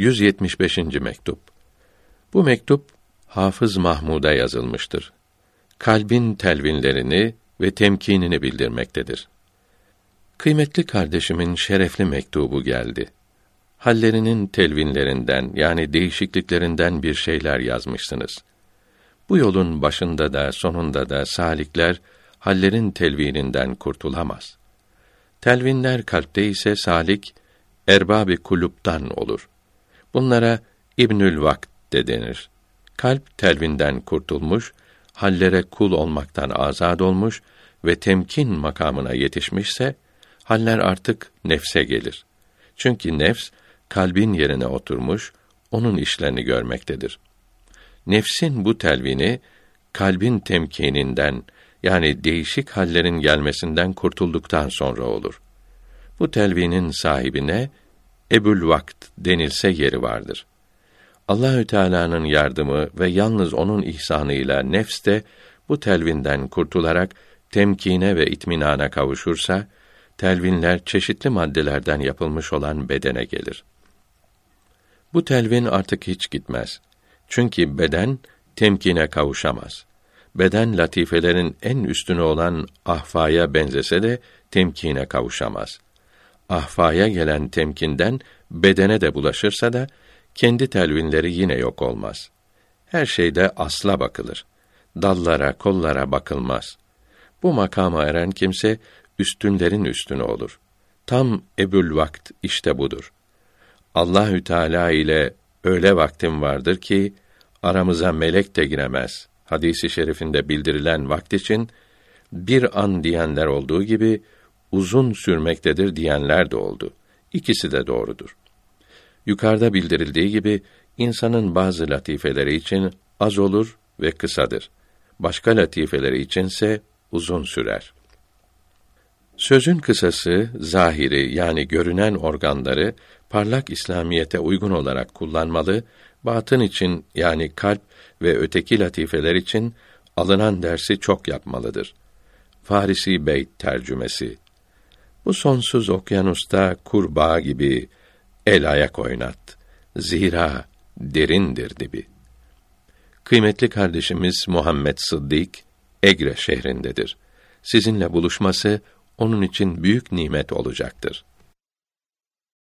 175. mektup. Bu mektup Hafız Mahmud'a yazılmıştır. Kalbin telvinlerini ve temkinini bildirmektedir. Kıymetli kardeşimin şerefli mektubu geldi. Hallerinin telvinlerinden yani değişikliklerinden bir şeyler yazmışsınız. Bu yolun başında da sonunda da salikler hallerin telvininden kurtulamaz. Telvinler kalpte ise salik erbabi kuluptan olur. Bunlara İbnül Vakt de denir. Kalp telvinden kurtulmuş, hallere kul olmaktan azad olmuş ve temkin makamına yetişmişse haller artık nefse gelir. Çünkü nefs kalbin yerine oturmuş, onun işlerini görmektedir. Nefsin bu telvini kalbin temkininden yani değişik hallerin gelmesinden kurtulduktan sonra olur. Bu telvinin sahibine Ebul Vakt denilse yeri vardır. Allahü Teala'nın yardımı ve yalnız onun ihsanıyla nefs de bu telvinden kurtularak temkine ve itminana kavuşursa, telvinler çeşitli maddelerden yapılmış olan bedene gelir. Bu telvin artık hiç gitmez. Çünkü beden temkine kavuşamaz. Beden latifelerin en üstünü olan ahfaya benzese de temkine kavuşamaz. Ahfaya gelen temkinden bedene de bulaşırsa da kendi telvinleri yine yok olmaz. Her şeyde asla bakılır. Dallara, kollara bakılmaz. Bu makama eren kimse üstünlerin üstünü olur. Tam ebül vakt işte budur. Allahü Teala ile öyle vaktim vardır ki aramıza melek de giremez. Hadisi şerifinde bildirilen vakt için bir an diyenler olduğu gibi uzun sürmektedir diyenler de oldu. İkisi de doğrudur. Yukarıda bildirildiği gibi insanın bazı latifeleri için az olur ve kısadır. Başka latifeleri içinse uzun sürer. Sözün kısası, zahiri yani görünen organları parlak İslamiyete uygun olarak kullanmalı, batın için yani kalp ve öteki latifeler için alınan dersi çok yapmalıdır. Farisi Beyt tercümesi. Bu sonsuz okyanusta kurbağa gibi el ayak oynat. Zira derindir dibi. Kıymetli kardeşimiz Muhammed Sıddık Egre şehrindedir. Sizinle buluşması onun için büyük nimet olacaktır.